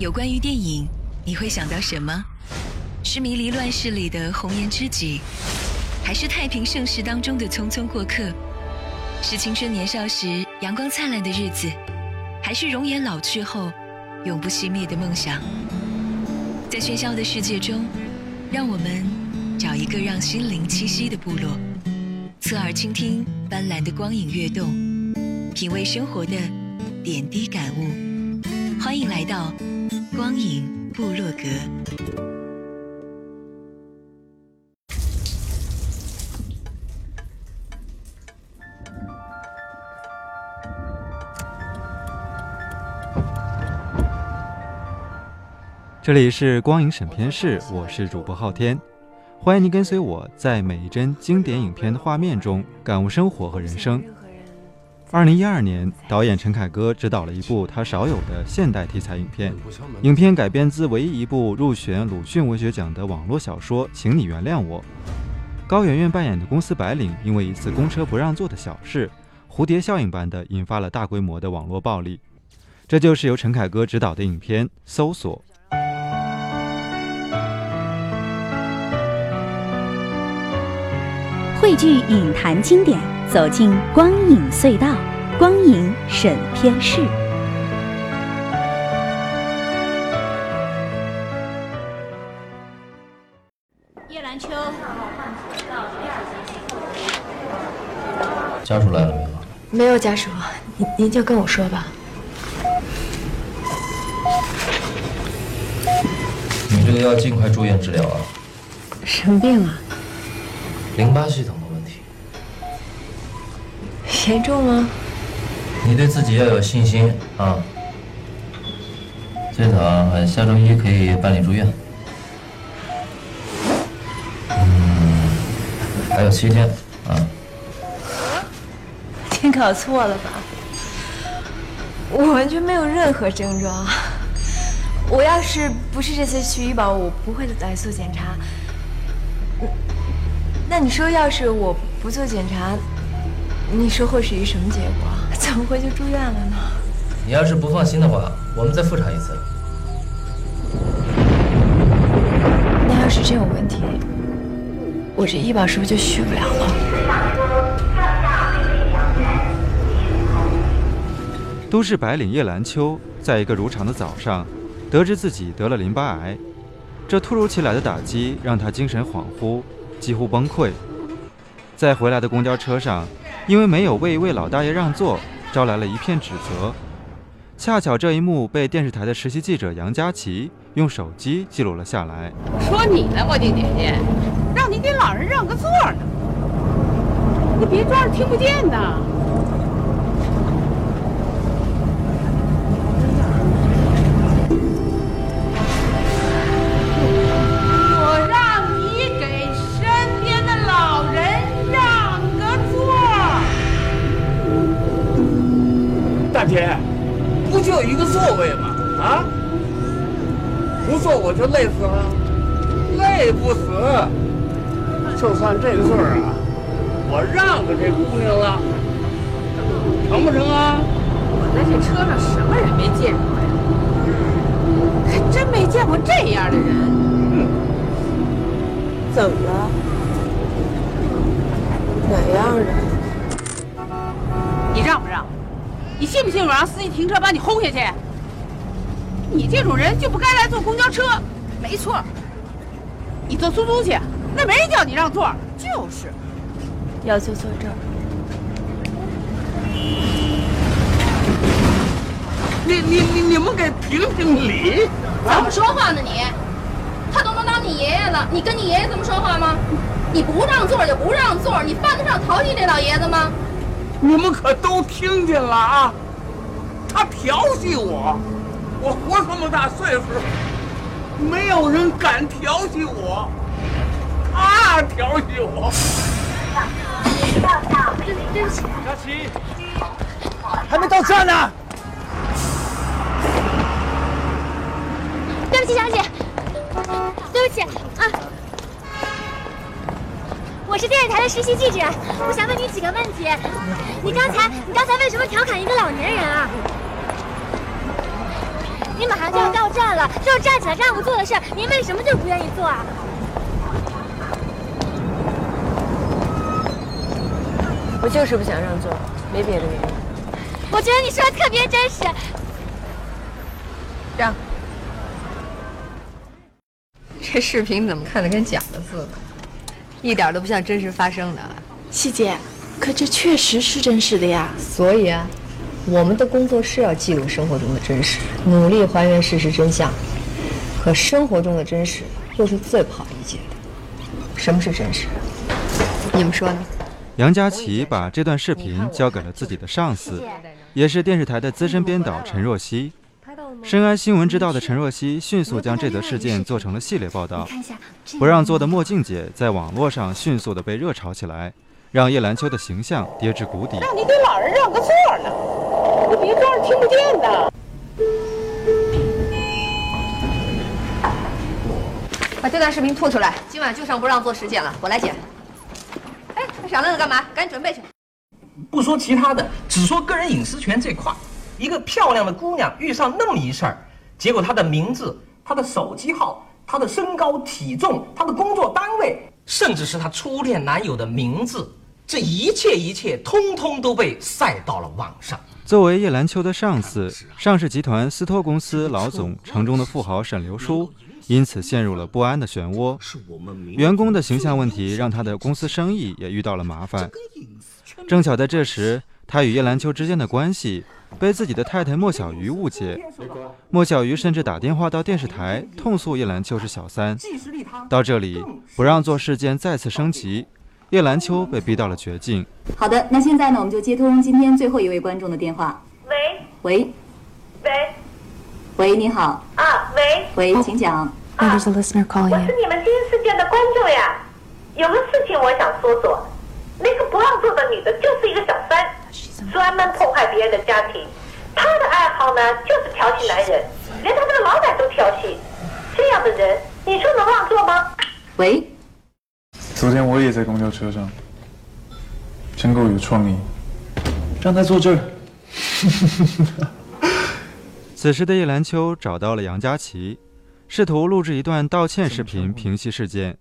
有关于电影，你会想到什么？是迷离乱世里的红颜知己，还是太平盛世当中的匆匆过客？是青春年少时阳光灿烂的日子，还是容颜老去后永不熄灭的梦想？在喧嚣的世界中，让我们找一个让心灵栖息的部落，侧耳倾听斑斓的光影跃动，品味生活的点滴感悟。欢迎来到。光影部落格。这里是光影审片室，我是主播昊天，欢迎您跟随我在每一帧经典影片的画面中感悟生活和人生。二零一二年，导演陈凯歌执导了一部他少有的现代题材影片。影片改编自唯一一部入选鲁迅文学奖的网络小说《请你原谅我》。高圆圆扮演的公司白领，因为一次公车不让座的小事，蝴蝶效应般的引发了大规模的网络暴力。这就是由陈凯歌执导的影片《搜索》。汇聚影坛经典。走进光影隧道，光影审片室。叶兰秋，家属来了没有？没有家属，您您就跟我说吧。你这个要尽快住院治疗啊！什么病啊？淋巴系统。严重吗？你对自己要有信心啊！最早下周一可以办理住院。嗯，还有七天啊。你搞错了吧？我完全没有任何症状。我要是不是这次去医保，我不会来做检查。那你说，要是我不做检查？你说会是一什么结果？怎么会就住院了呢？你要是不放心的话，我们再复查一次。那要是真有问题，我这医保是不是就续不了了？都市白领叶兰秋，在一个如常的早上，得知自己得了淋巴癌，这突如其来的打击让他精神恍惚，几乎崩溃。在回来的公交车上。因为没有为一位老大爷让座，招来了一片指责。恰巧这一幕被电视台的实习记者杨佳琪用手机记录了下来。说你呢，墨镜姐姐，让你给老人让个座呢，你别装着听不见呐。个座位吗？啊，不坐我就累死了，累不死。就算这个座儿啊，我让给这姑娘了，成不成啊？我在这车上什么人没见过呀？还真没见过这样的人。嗯怎么了？哪样的？你信不信我让司机停车把你轰下去？你这种人就不该来坐公交车。没错，你坐出租去，那没人叫你让座。就是，要就坐这儿。你你你你们给评评理！怎么说话呢你？他都能当你爷爷了，你跟你爷爷这么说话吗？你不让座就不让座，你犯得上淘气这老爷子吗？你们可都听见了啊！他调戏我，我活这么大岁数，没有人敢调戏我，他调戏我。对不起，佳琪，还没到站呢。对不起，小姐，对不起。我是电视台的实习记者，我想问你几个问题。你刚才，你刚才为什么调侃一个老年人啊？你马上就要到站了。就是站起来让不做的事儿，您为什么就不愿意做啊？我就是不想让座，没别的原因。我觉得你说的特别真实。让。这视频怎么看着跟假的似的，一点都不像真实发生的。细姐，可这确实是真实的呀。所以啊，我们的工作是要记录生活中的真实，努力还原事实真相。可生活中的真实又是最不好理解的。什么是真实？你们说呢？杨佳琪把这段视频交给了自己的上司，也是电视台的资深编导陈若曦。深谙新闻之道的陈若曦迅速将这则事件做成了系列报道。不让座的墨镜姐在网络上迅速的被热炒起来，让叶兰秋的形象跌至谷底。让你给老人让个座呢，你别装着听不见呢。把这段视频吐出来，今晚就剩不让座事件了，我来剪。哎，傻愣着干嘛？赶紧准备去。不说其他的，只说个人隐私权这块，一个漂亮的姑娘遇上那么一事儿，结果她的名字、她的手机号、她的身高体重、她的工作单位，甚至是她初恋男友的名字，这一切一切，通通都被晒到了网上。作为叶兰秋的上司，上市集团斯托公司老总城中的富豪沈流书。因此陷入了不安的漩涡，员工的形象问题让他的公司生意也遇到了麻烦。正巧在这时，他与叶兰秋之间的关系被自己的太太莫小鱼误解，莫小鱼甚至打电话到电视台痛诉叶兰秋是小三。到这里，不让座事件再次升级，叶兰秋被逼到了绝境。好的，那现在呢，我们就接通今天最后一位观众的电话。喂喂喂喂，你好啊，喂喂，请讲。There's a listener calling 我是你们第一事件的观众呀，有个事情我想说说。那个不让座的女的就是一个小三，专门破坏别人的家庭。他的爱好呢就是调戏男人，连他们的老板都调戏。这样的人，你说能让座吗？喂。昨天我也在公交车上，真够有创意，让他坐这儿。此时的叶兰秋找到了杨佳琪。试图录制一段道歉视频平息事件，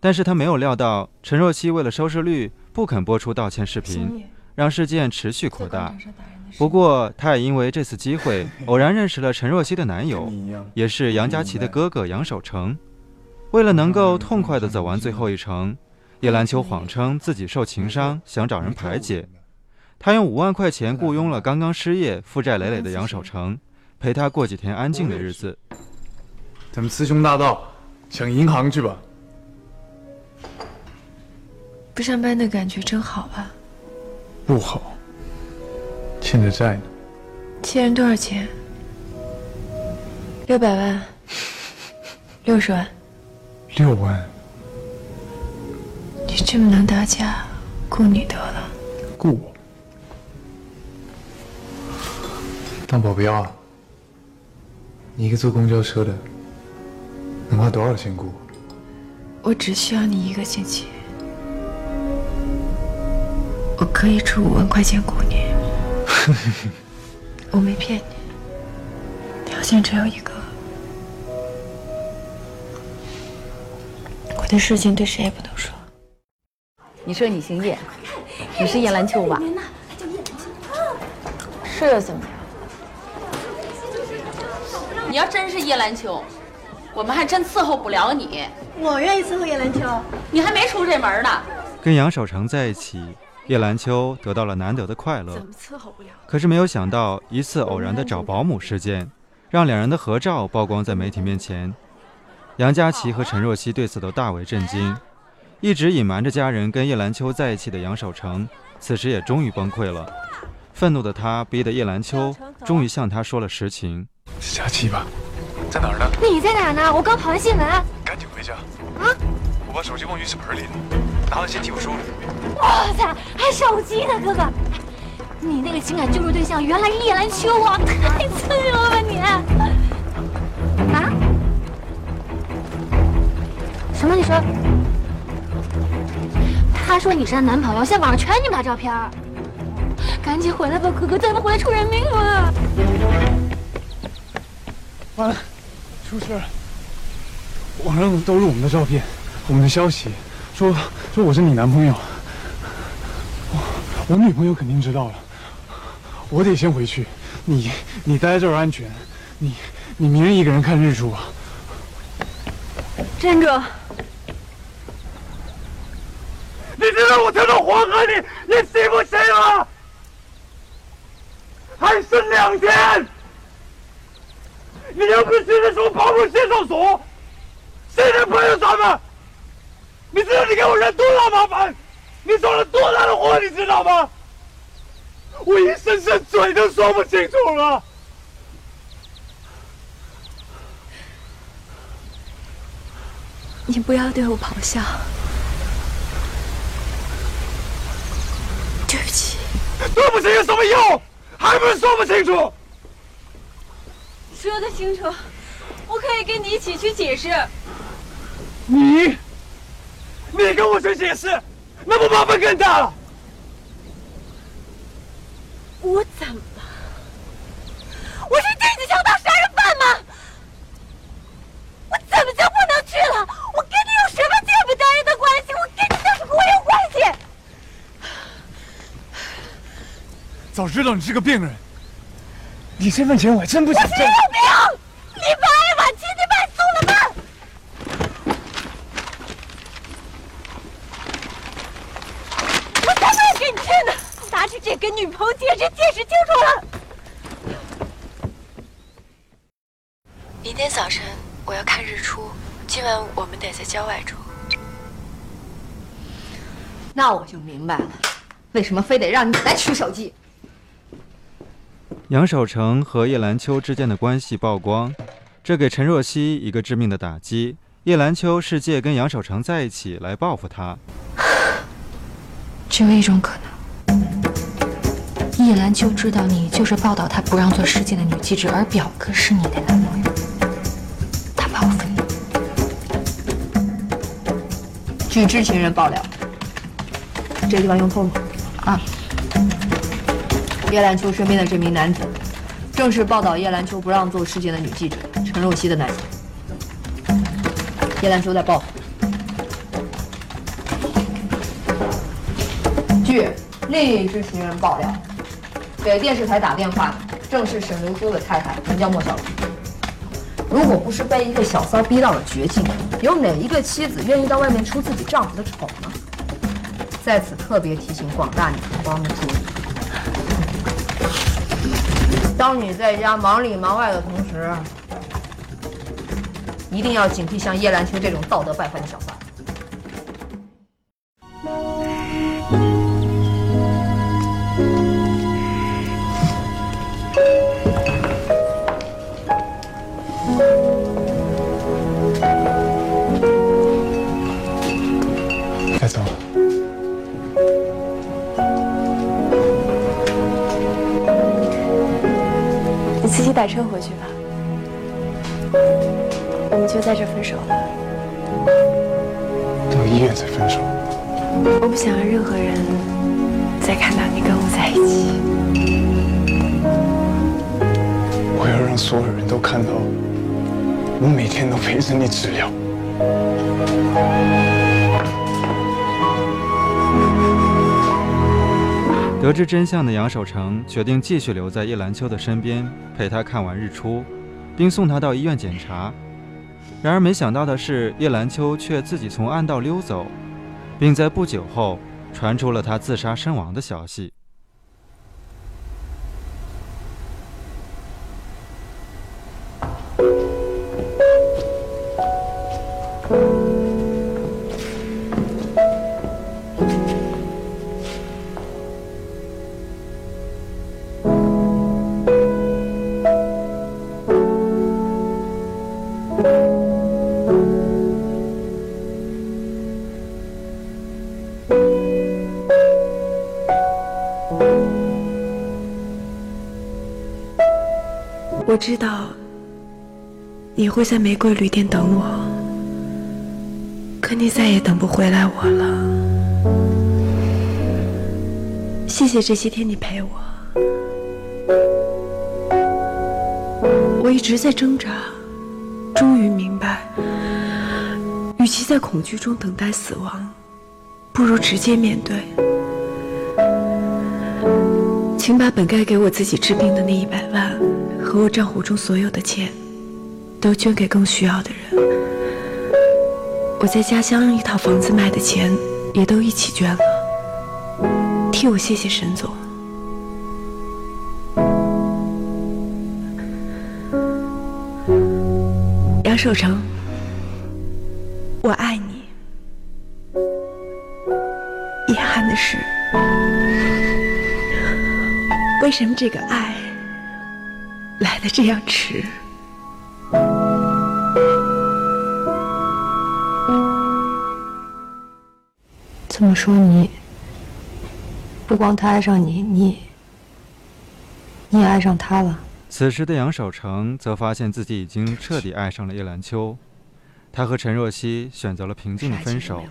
但是他没有料到陈若曦为了收视率不肯播出道歉视频，让事件持续扩大。不过，他也因为这次机会 偶然认识了陈若曦的男友，也是杨佳琪的哥哥杨守成。为了能够痛快地走完最后一程，叶兰秋谎称自己受情伤，想找人排解。他用五万块钱雇佣了刚刚失业、负债累累的杨守成，陪他过几天安静的日子。咱们雌雄大盗，抢银行去吧！不上班的感觉真好啊！不好，欠着债呢。欠人多少钱？六百万？六十万？六万？你这么能打架，雇你得了。雇我？当保镖啊？你一个坐公交车的。能花多少钱雇？我我只需要你一个星期，我可以出五万块钱雇你。我没骗你，条件只有一个，我的事情对谁也不能说。你说你姓叶，你是叶兰秋吧？是又怎么样？你要真是叶兰秋。我们还真伺候不了你。我愿意伺候叶兰秋，你还没出这门呢。跟杨守成在一起，叶兰秋得到了难得的快乐。怎么伺候不了？可是没有想到，一次偶然的找保姆事件，让两人的合照曝光在媒体面前。杨佳琪和陈若曦对此都大为震惊。一直隐瞒着家人跟叶兰秋在一起的杨守成，此时也终于崩溃了。愤怒的他逼得叶兰秋终于向他说了实情。是佳琪吧？在哪儿呢？你在哪儿呢？我刚跑完新闻。赶紧回家。啊！我把手机忘浴室盆里了，拿了先替我收了。哇塞，还手机呢，哥哥！你那个情感救助对象原来是叶兰秋啊，太刺激了吧你！啊？什么？你说？他说你是他男朋友，现在网上全你们俩照片。赶紧回来吧，哥哥，再不回来出人命了。完了。出事了，网上都是我们的照片，我们的消息，说说我是你男朋友。我我女朋友肯定知道了，我得先回去。你你待在这儿安全，你你明天一个人看日出啊。站住！你知道我跳到黄河里，你信不信啊？还剩两天，你要不信的时候跑我介绍所，谁能帮得上吗？你给我惹多大麻烦？你闯了多大的祸，你知道吗？我一声声嘴都说不清楚了。你不要对我咆哮，对不起。对不起有什么用？还不是说不清楚？说得清楚，我可以跟你一起去解释。你，你跟我去解释，那不麻烦更大了？我怎么了？我是电子强盗杀人犯吗？我怎么就不能去了？我跟你有什么见不得人的关系？我跟你就是国有关系。早知道你是个病人，你这份钱我还真不想挣。我是有病！你把爱晚期你卖送了吗？我才没有给你去呢！拿着这根女朋友戒指，解释清楚了。明天早晨我要看日出，今晚我们得在郊外住。那我就明白了，为什么非得让你来取手机。杨守成和叶兰秋之间的关系曝光，这给陈若曦一个致命的打击。叶兰秋是借跟杨守成在一起来报复他。只有一种可能，叶兰秋知道你就是报道她不让做尸检的女记者，而表哥是你的男朋友，据知情人爆料，这地方用透了？啊。叶兰秋身边的这名男子，正是报道叶兰秋不让做事件的女记者陈若曦的男子。叶兰秋在报复。据另一知情人爆料，给电视台打电话的正是沈流书的太太，名叫莫小璐。如果不是被一个小三逼到了绝境，有哪一个妻子愿意到外面出自己丈夫的丑呢？在此特别提醒广大女同胞们注意。当你在家忙里忙外的同时，一定要警惕像叶兰秋这种道德败坏的小三。你自己打车回去吧，我们就在这分手了。到医院再分手。我不想让任何人再看到你跟我在一起。我要让所有人都看到，我每天都陪着你治疗。得知真相的杨守成决定继续留在叶兰秋的身边，陪她看完日出，并送她到医院检查。然而没想到的是，叶兰秋却自己从暗道溜走，并在不久后传出了她自杀身亡的消息。知道你会在玫瑰旅店等我，可你再也等不回来我了。谢谢这些天你陪我，我一直在挣扎，终于明白，与其在恐惧中等待死亡，不如直接面对。请把本该给我自己治病的那一百万，和我账户中所有的钱，都捐给更需要的人。我在家乡一套房子卖的钱，也都一起捐了。替我谢谢沈总。杨守成，什么这个爱来的这样迟？这么说，你不光他爱上你，你你也爱上他了。此时的杨守成则发现自己已经彻底爱上了叶兰秋，他和陈若曦选择了平静的分手。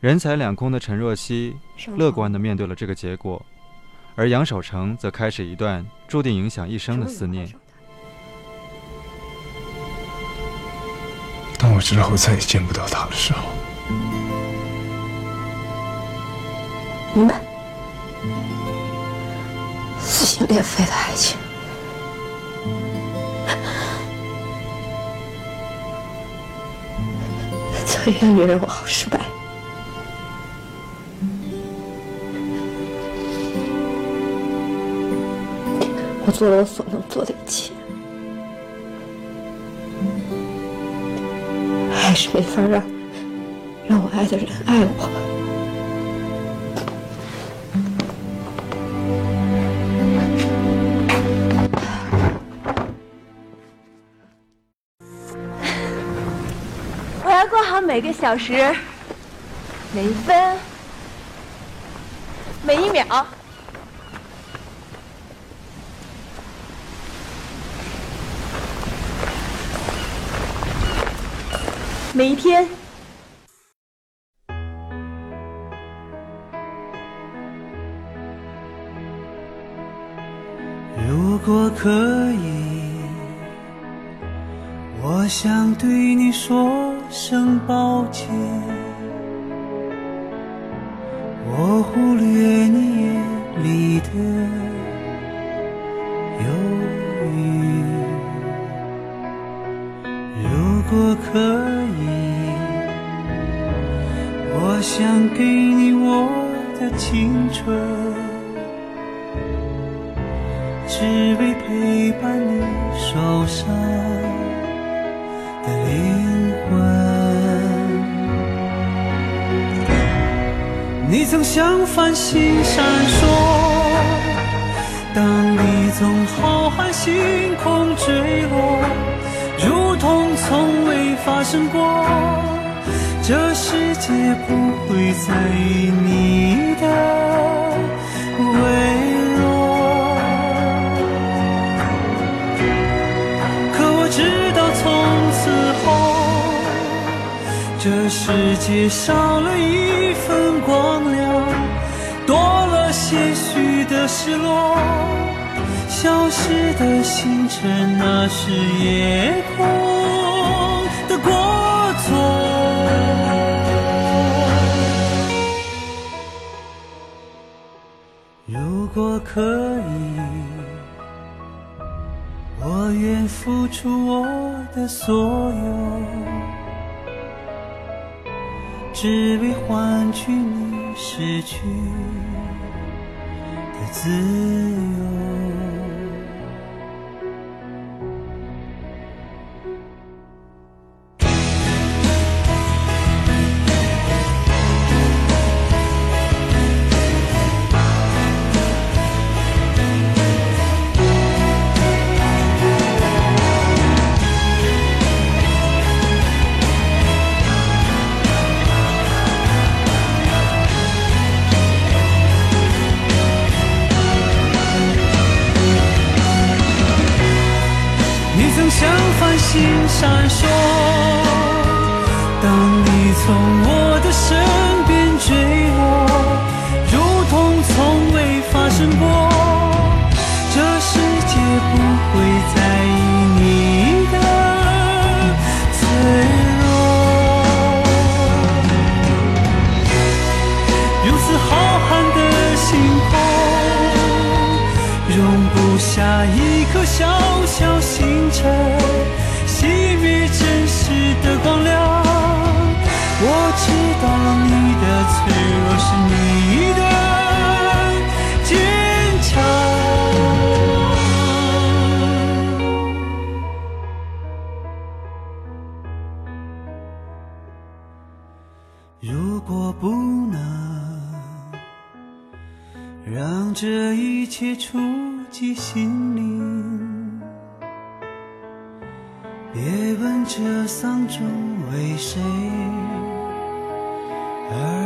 人财两空的陈若曦乐观地面对了这个结果，而杨守成则开始一段注定影响一生的思念。当我之后再也见不到他的时候，明白，撕心裂肺的爱情。做一个女人，我好失败。我做了我所能做的一切，还是没法让让我爱的人爱我。我要过好每个小时，每一分，每一秒，每一天。如果可以，我想对你说。声抱歉，果可以，我想给你我的青春，只为陪伴你受伤的灵魂。你曾像繁星闪烁，当你从浩瀚星空坠落，如同从未发生过。这世界不会在意你的微弱，可我知道从此后，这世界少了一份光亮，多了。些许的失落，消失的星辰，那是夜空的过错。如果可以，我愿付出我的所有，只为换取你失去的。自由。曾像繁星闪烁当你从我的身边坠落如同从未发生过这世界不会再有。爱熄灭真实的光亮，我知道你的脆弱是你的坚强。如果不能让这一切触及心灵。这丧钟为谁而。